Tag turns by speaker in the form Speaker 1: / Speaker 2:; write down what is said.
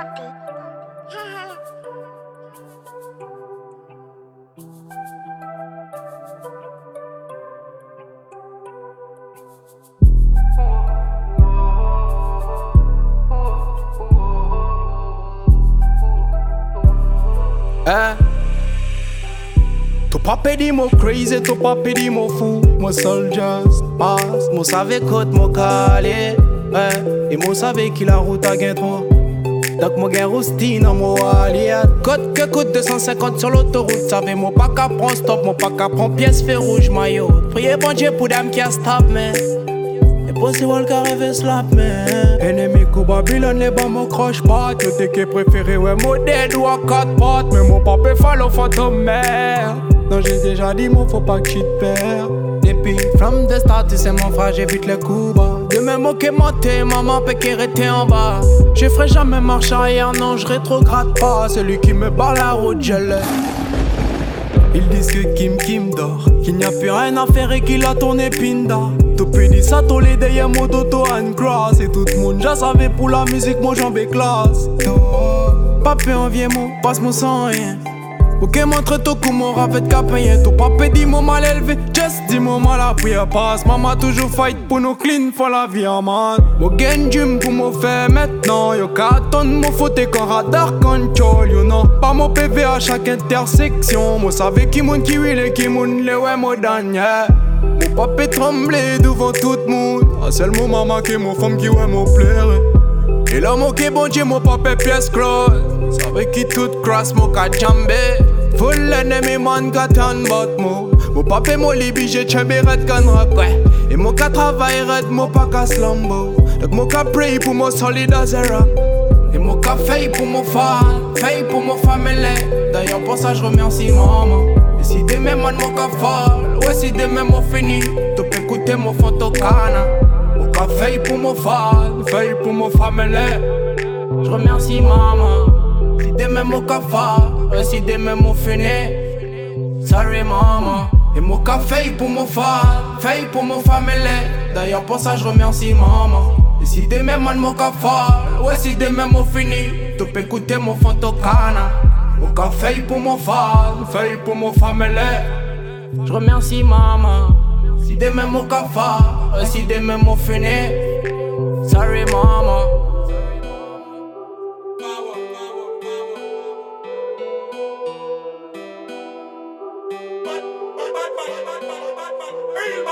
Speaker 1: Eh? Ton papa dit moi crazy, ton papa dit moi fou. Seul just passe. Moi savais côté moi calé. Eh? Et moi savais qu'il la route à gain trop. Donc moi gain roustine en allié. Côte que coûte 250 sur l'autoroute. Savais moi pas qu'à prendre stop, moi pas qu'à prendre pièce fait rouge maillot. Priez bon Dieu pour dame qui a stop, mais. Possible qu'à rêver slap man Ennemi coup Babylone les bas mon croche pas Yo t'es qui préféré ouais mon dead ou à quatre pattes Mais mon papa follow fantôme mère Non j'ai déjà dit mon faut pas que tu te perds Depuis the start tu sais mon frère j'évite les coups bas De même mots qui monté maman peut était en bas Je ferai jamais marche arrière non je rétrograde pas Celui qui me bat la route je l'ai ils disent que Kim Kim dort, qu'il n'y a plus rien à faire et qu'il a tourné pinda. Depuis dit ça, tous les derrière mon dodo and cross. Et tout le monde, já savais pour la musique, mon jambe classe. Papé en vieux mot, passe mon sang rien. Ok, montre tout comment fait papé dit mon mal élevé, just dis mon mal à passe. Maman toujours fight pour nous clean, faut la vie en man. Mon gain pour me faire maintenant. Yo, carton, mon faute quand radar control, you know. Pas mon PV à chaque intersection. Moi, savais qui mon qui will et qui mon le ouais, mon yeah. Mon tremblait devant tout le monde. À seul mon maman qui mon femme qui ouais, mon plaire. Et là, mon qui bon Dieu, mon papé pièce cross. Savais qui tout cross, mon ka jambé. Full enemy man got on but mo. Mon papé mon libi j'ai chambé red ouais. Et mon ka travail red mon pas ka slumbo. Donc mon ka pray pour mon solide as a Et mon ka pour mon fan Fait pour mon famille D'ailleurs pour ça je remercie maman. Et si demain man mon ka fall Ouais si demain mon fini Tu peux écouter mon photocana Mon ka fait pour mon fan Fait pour mon famille Je remercie maman. Si demain mon ka fall si demain mon fini Sorry mama. Et mon café pour mon fan Fait pour mon famille D'ailleurs pour ça je remercie maman si demain man mon café Ouais si demain mon fini peux écouter mon fantocana Mon café pour mon fan Fait pour mon famille Je remercie maman Si demain mon café si demain mon fini. Sorry mama